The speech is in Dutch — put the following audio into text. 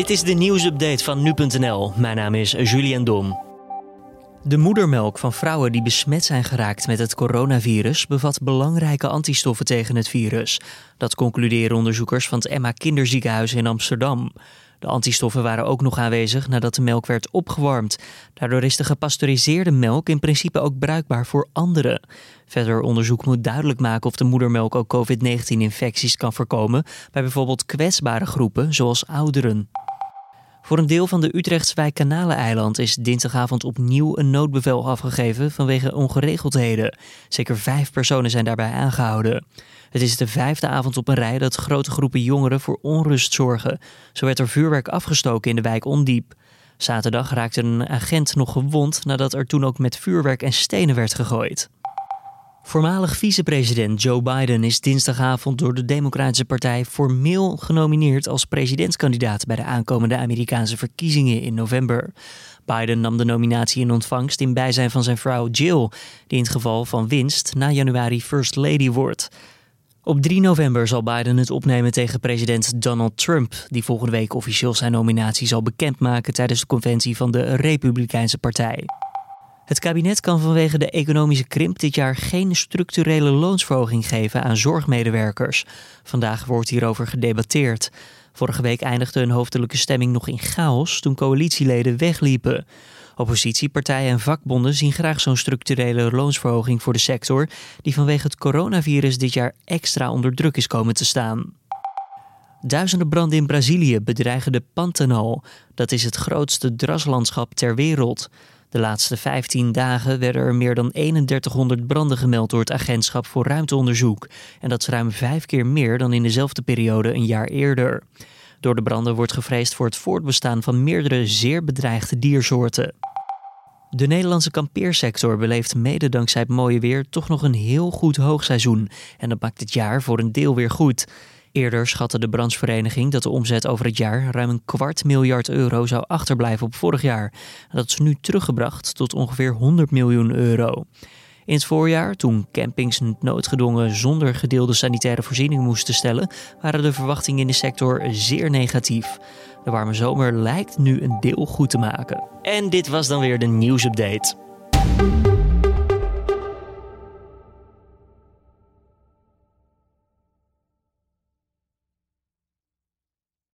Dit is de nieuwsupdate van nu.nl. Mijn naam is Julian Dom. De moedermelk van vrouwen die besmet zijn geraakt met het coronavirus bevat belangrijke antistoffen tegen het virus. Dat concluderen onderzoekers van het Emma Kinderziekenhuis in Amsterdam. De antistoffen waren ook nog aanwezig nadat de melk werd opgewarmd. Daardoor is de gepasteuriseerde melk in principe ook bruikbaar voor anderen. Verder onderzoek moet duidelijk maken of de moedermelk ook COVID-19-infecties kan voorkomen bij bijvoorbeeld kwetsbare groepen zoals ouderen. Voor een deel van de Utrechtswijk Kanaleneiland is dinsdagavond opnieuw een noodbevel afgegeven vanwege ongeregeldheden. Zeker vijf personen zijn daarbij aangehouden. Het is de vijfde avond op een rij dat grote groepen jongeren voor onrust zorgen. Zo werd er vuurwerk afgestoken in de wijk Ondiep. Zaterdag raakte een agent nog gewond nadat er toen ook met vuurwerk en stenen werd gegooid. Voormalig vicepresident Joe Biden is dinsdagavond door de Democratische Partij formeel genomineerd als presidentskandidaat bij de aankomende Amerikaanse verkiezingen in november. Biden nam de nominatie in ontvangst in bijzijn van zijn vrouw Jill, die in het geval van winst na januari First Lady wordt. Op 3 november zal Biden het opnemen tegen president Donald Trump, die volgende week officieel zijn nominatie zal bekendmaken tijdens de conventie van de Republikeinse Partij. Het kabinet kan vanwege de economische krimp dit jaar geen structurele loonsverhoging geven aan zorgmedewerkers. Vandaag wordt hierover gedebatteerd. Vorige week eindigde een hoofdelijke stemming nog in chaos toen coalitieleden wegliepen. Oppositiepartijen en vakbonden zien graag zo'n structurele loonsverhoging voor de sector, die vanwege het coronavirus dit jaar extra onder druk is komen te staan. Duizenden branden in Brazilië bedreigen de Pantanal. Dat is het grootste draslandschap ter wereld. De laatste 15 dagen werden er meer dan 3100 branden gemeld door het Agentschap voor Ruimteonderzoek. En dat is ruim vijf keer meer dan in dezelfde periode een jaar eerder. Door de branden wordt gevreesd voor het voortbestaan van meerdere zeer bedreigde diersoorten. De Nederlandse kampeersector beleeft mede dankzij het mooie weer toch nog een heel goed hoogseizoen. En dat maakt het jaar voor een deel weer goed. Eerder schatte de branchevereniging dat de omzet over het jaar ruim een kwart miljard euro zou achterblijven op vorig jaar. Dat is nu teruggebracht tot ongeveer 100 miljoen euro. In het voorjaar, toen campings noodgedwongen zonder gedeelde sanitaire voorzieningen moesten stellen, waren de verwachtingen in de sector zeer negatief. De warme zomer lijkt nu een deel goed te maken. En dit was dan weer de nieuwsupdate.